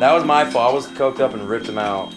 That was my fault. I was coked up and ripped him out.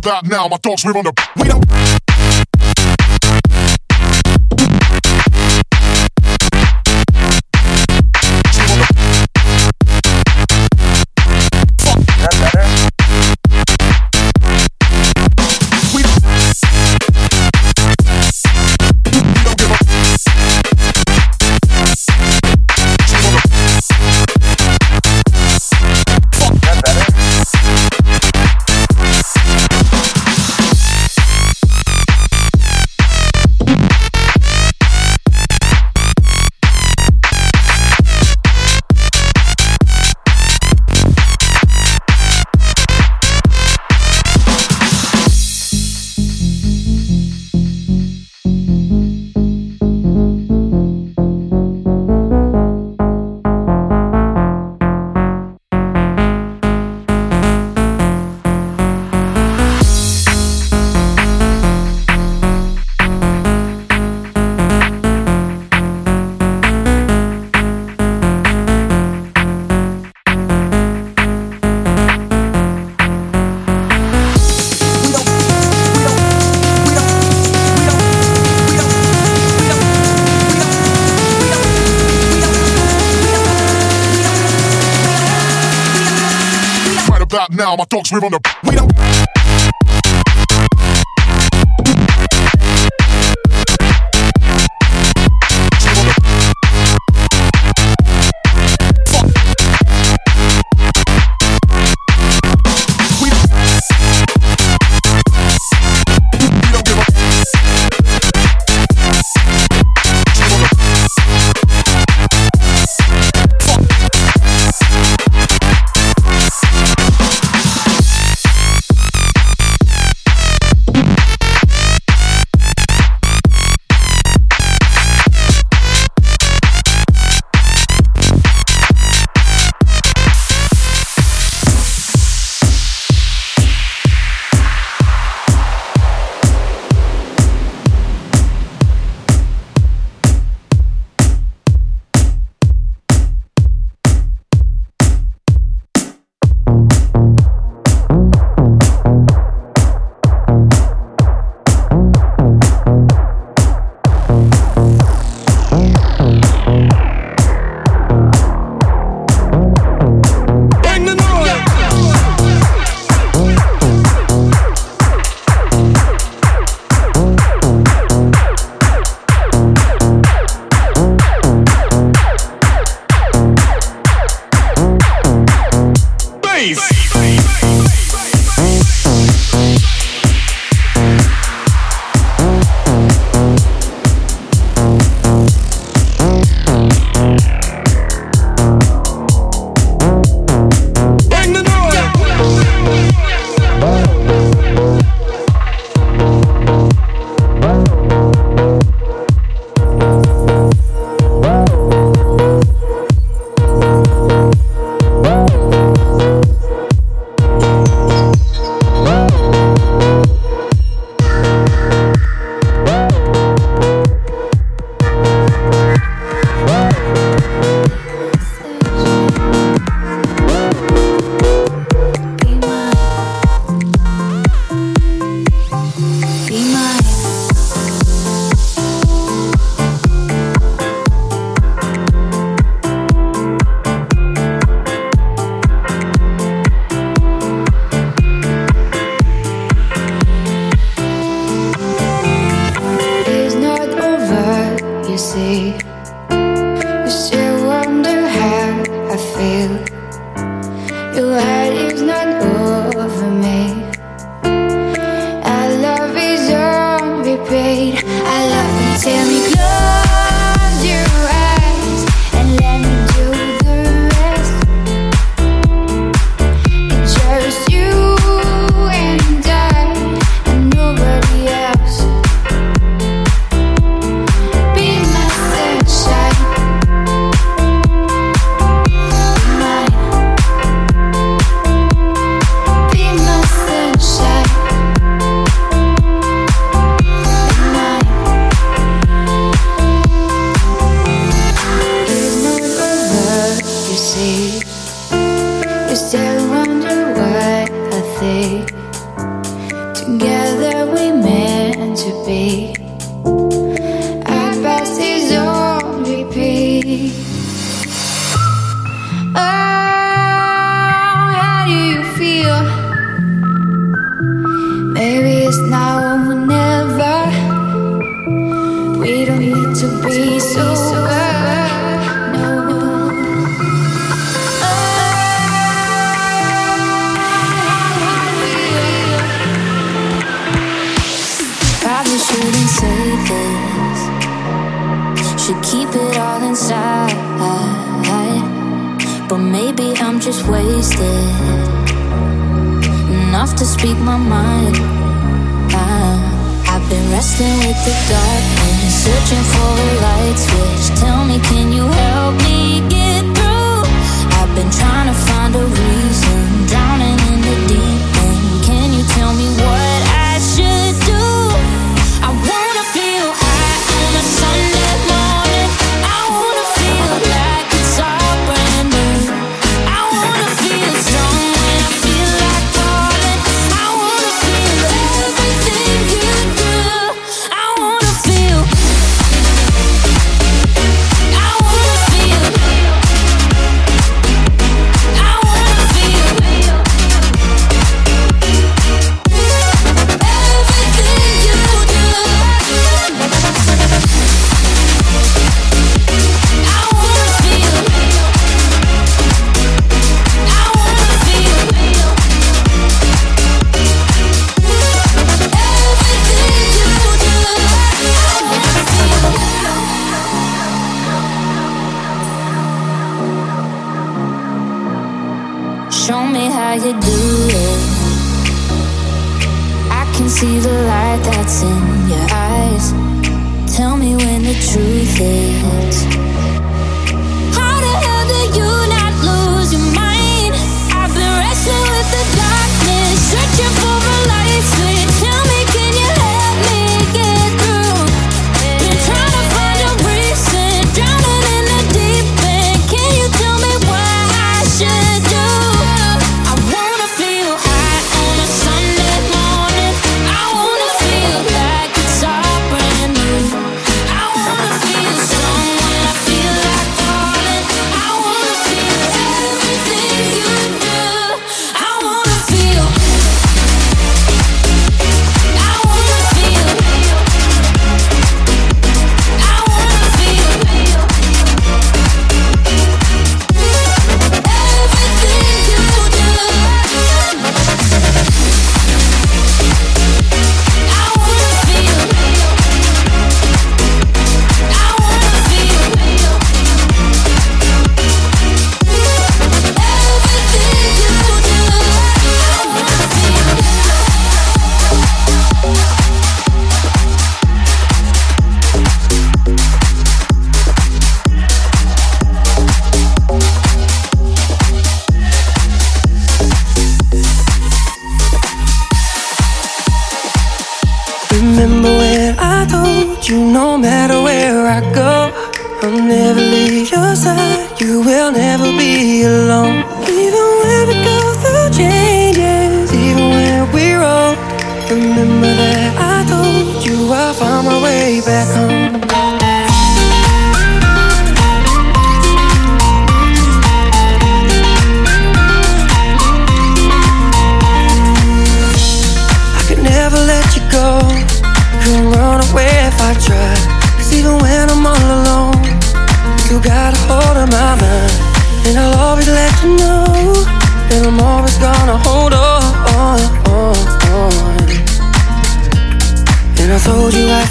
about now. My dogs, we're on the. We don't. Dogs, we're on the. enough to speak my mind. I've been wrestling with the darkness, searching for a light switch. Tell me, can you help me get through? I've been trying to find a reason. you no matter where I go, I'll never leave your side. You will never be alone.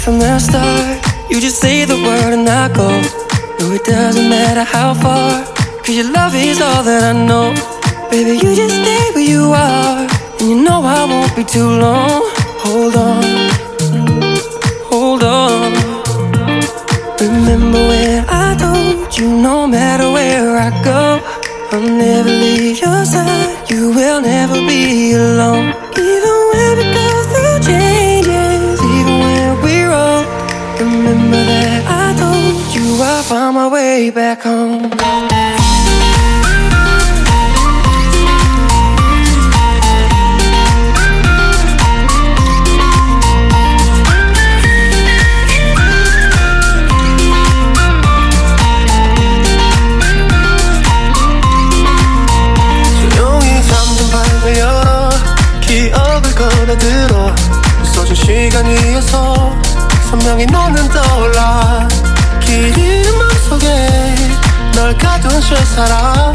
from the start. You just say the word and I go. No, it doesn't matter how far. Cause your love is all that I know. Baby, you just stay where you are. And you know I won't be too long. Hold on, hold on. Remember when I told you no matter where I go, I'll never leave your side. You will never be alone. Even find my way back home. 채 살아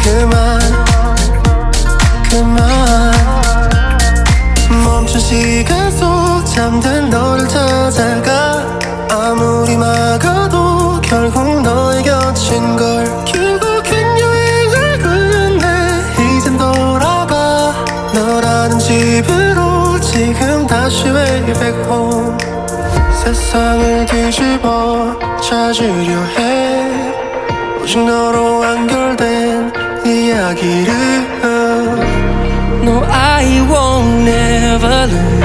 그만 그만. 멈춘 시간 속 잠든 너를 찾아가. 아무리 막아도 결국 너의 곁인 걸. 결국엔 여행을 끝내 이젠 돌아가. 너라는 집으로 지금 다시 way back home. 세상을 뒤집어 찾으려 해 오직 너로 완결된 이야기를 No I won't never lose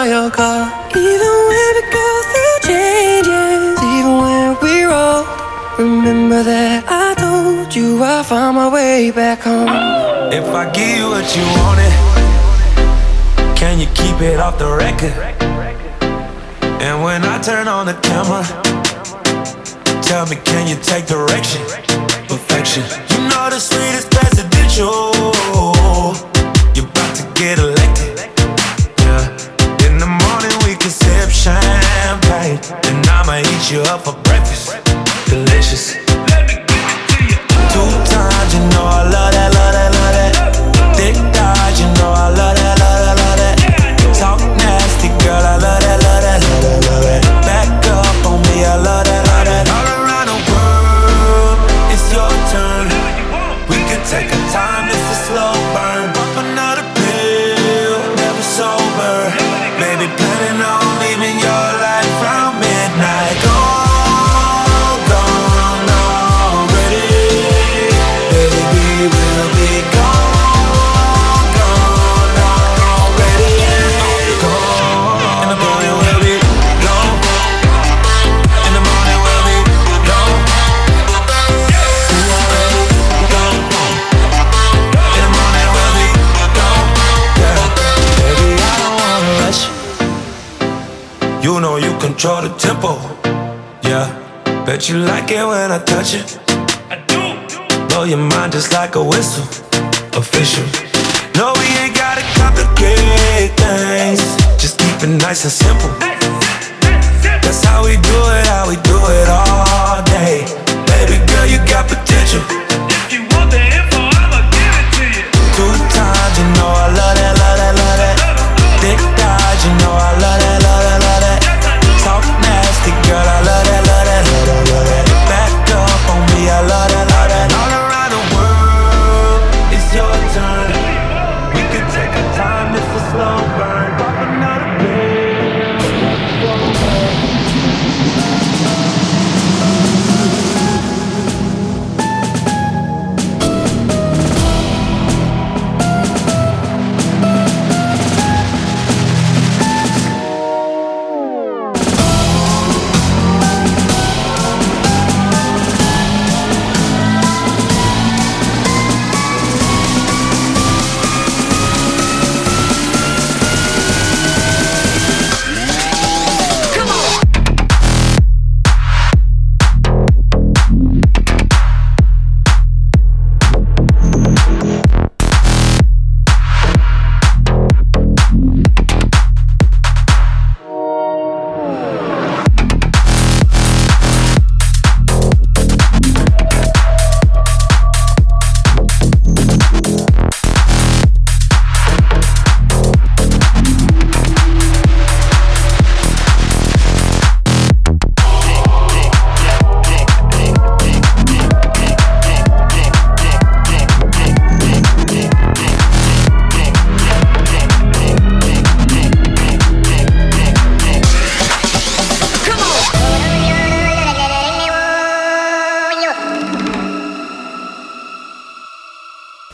by your car. Even when we go through changes, even when we're old, remember that I told you I found my way back home. If I give you what you wanted, can you keep it off the record? And when I turn on the camera, tell me, can you take direction? Perfection. You know the sweetest presidential. You're about to get a eat you up for breakfast. Delicious. When I it. Blow your mind just like a whistle. Official. No, we ain't gotta complicate things. Just keep it nice and simple. That's how we do it, how we do it all day. Baby girl, you got potential.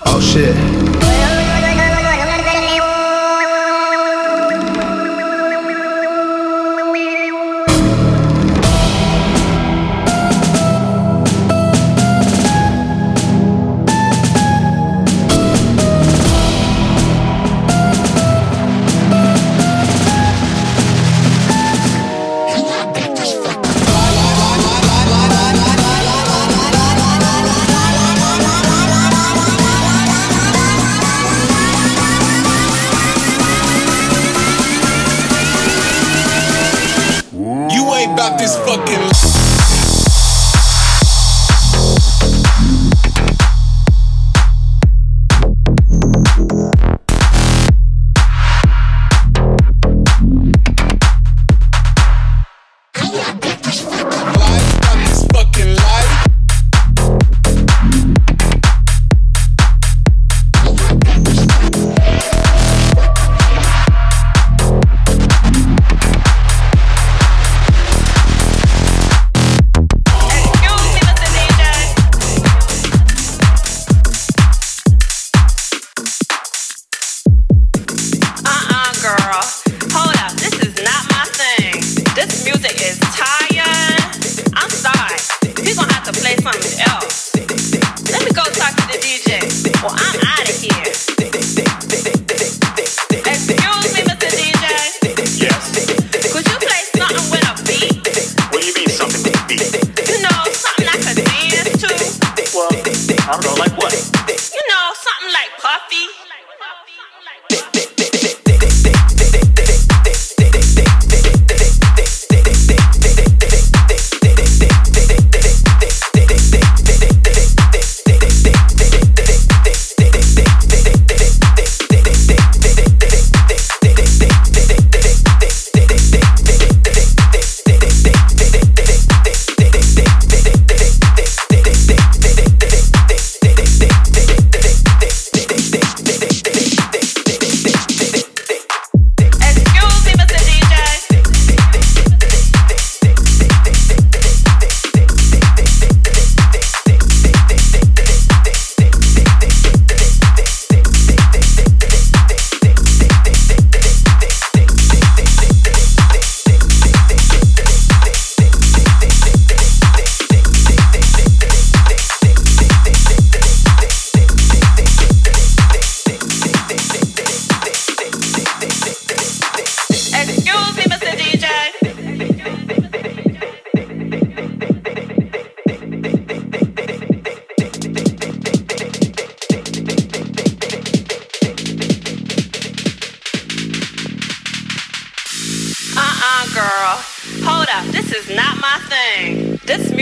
Oh shit.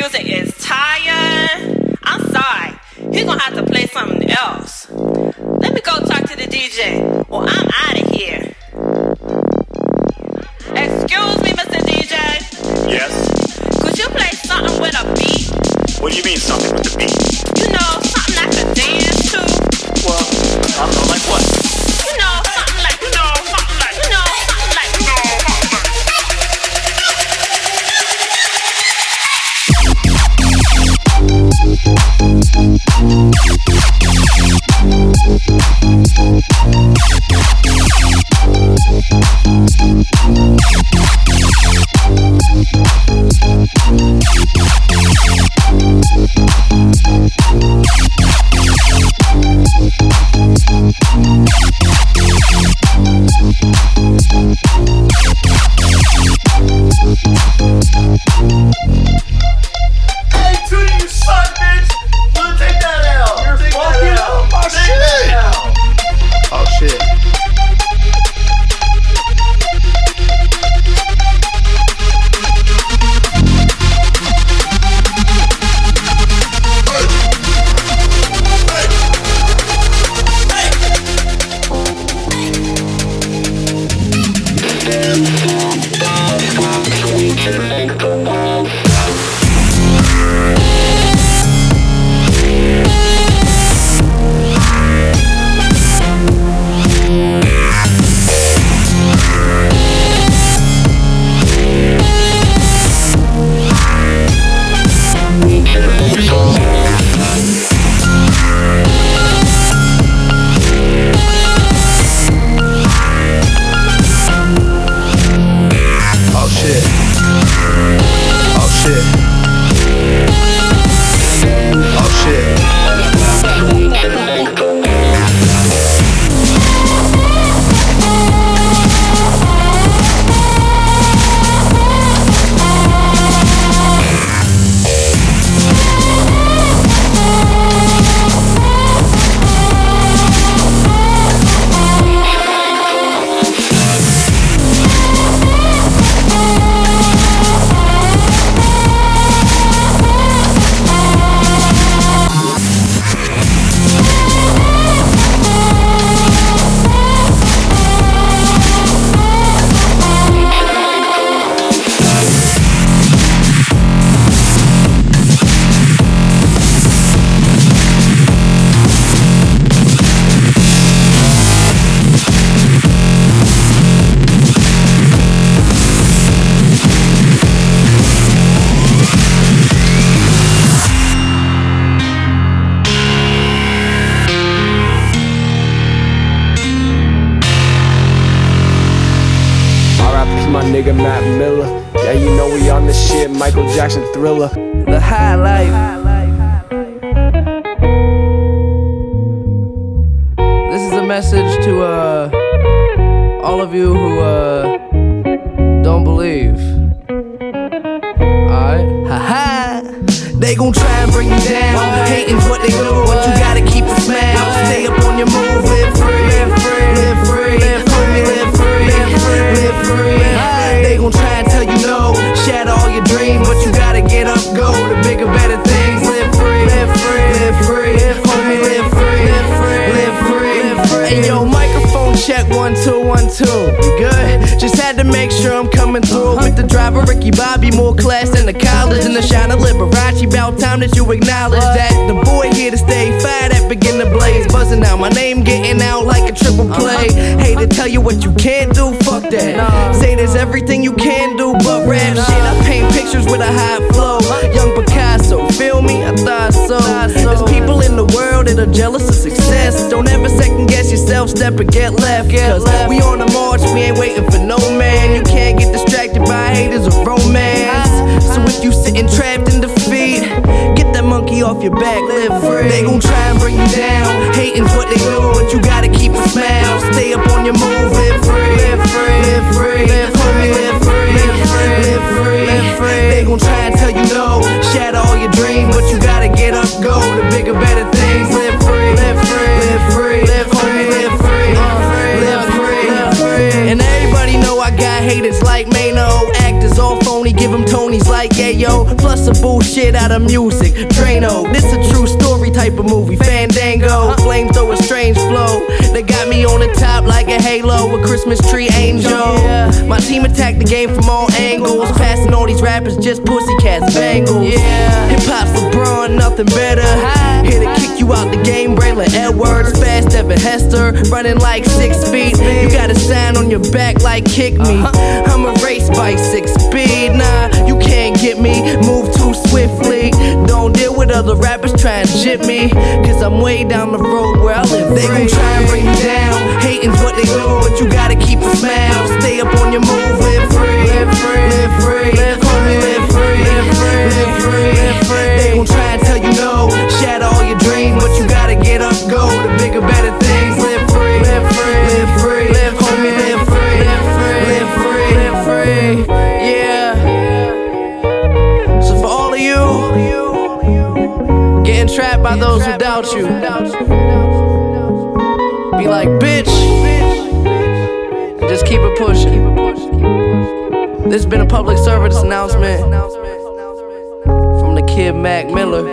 music is tired, I'm sorry. He's gonna have to play something else. Let me go talk to the DJ. Well, I'm out. Michael Jackson thriller. The high life. This is a message to uh all of you who uh don't believe. Alright? Haha. They gon' try and bring you down. Hating's what they do, but you gotta sure I'm coming through with the driver Ricky Bobby, more class than the college and the shine of Liberace. About time that you acknowledge that the boy here to stay. Fire that begin to blaze, buzzing out. My name getting out like a triple play. Hate to tell you what you can't do, fuck that. Say there's everything you can do, but rap shit. I paint pictures with a high flow. Young Picasso, feel me? I thought so. There's people in the world that are jealous of success. Don't ever second guess yourself, step or get left. Cause we on the march, we ain't waiting for no man. Your back, live free. They gon' try and bring you down. Hating's what they do, but you gotta keep a smile. Stay up on your move, live free, live free, live free, live homie, live free, live free, live free, live free. They gon' try bullshit out of music. Drano, this a true story type of movie. Fandango, flamethrower, strange flow. They got me on the top like a halo, a Christmas tree angel. My team attacked the game from all angles. Passing all these rappers just pussycats, bangles. Yeah. Hip hop's LeBron, nothing better. Here to kick you out the game, Braylon Edwards. Fast Devin Hester, running like six feet. You got a sign on your back like kick me. Uh-huh. I'm a race bike, six speed. Nah, you can't get me. Move too swiftly. Other rappers trying to jip me. Cause I'm way down the road where I live. They gon' try and bring you down. Hating's what they do, but you gotta keep a smile. Stay up on your move, pushing. This has been a public service announcement from the kid Mac Miller.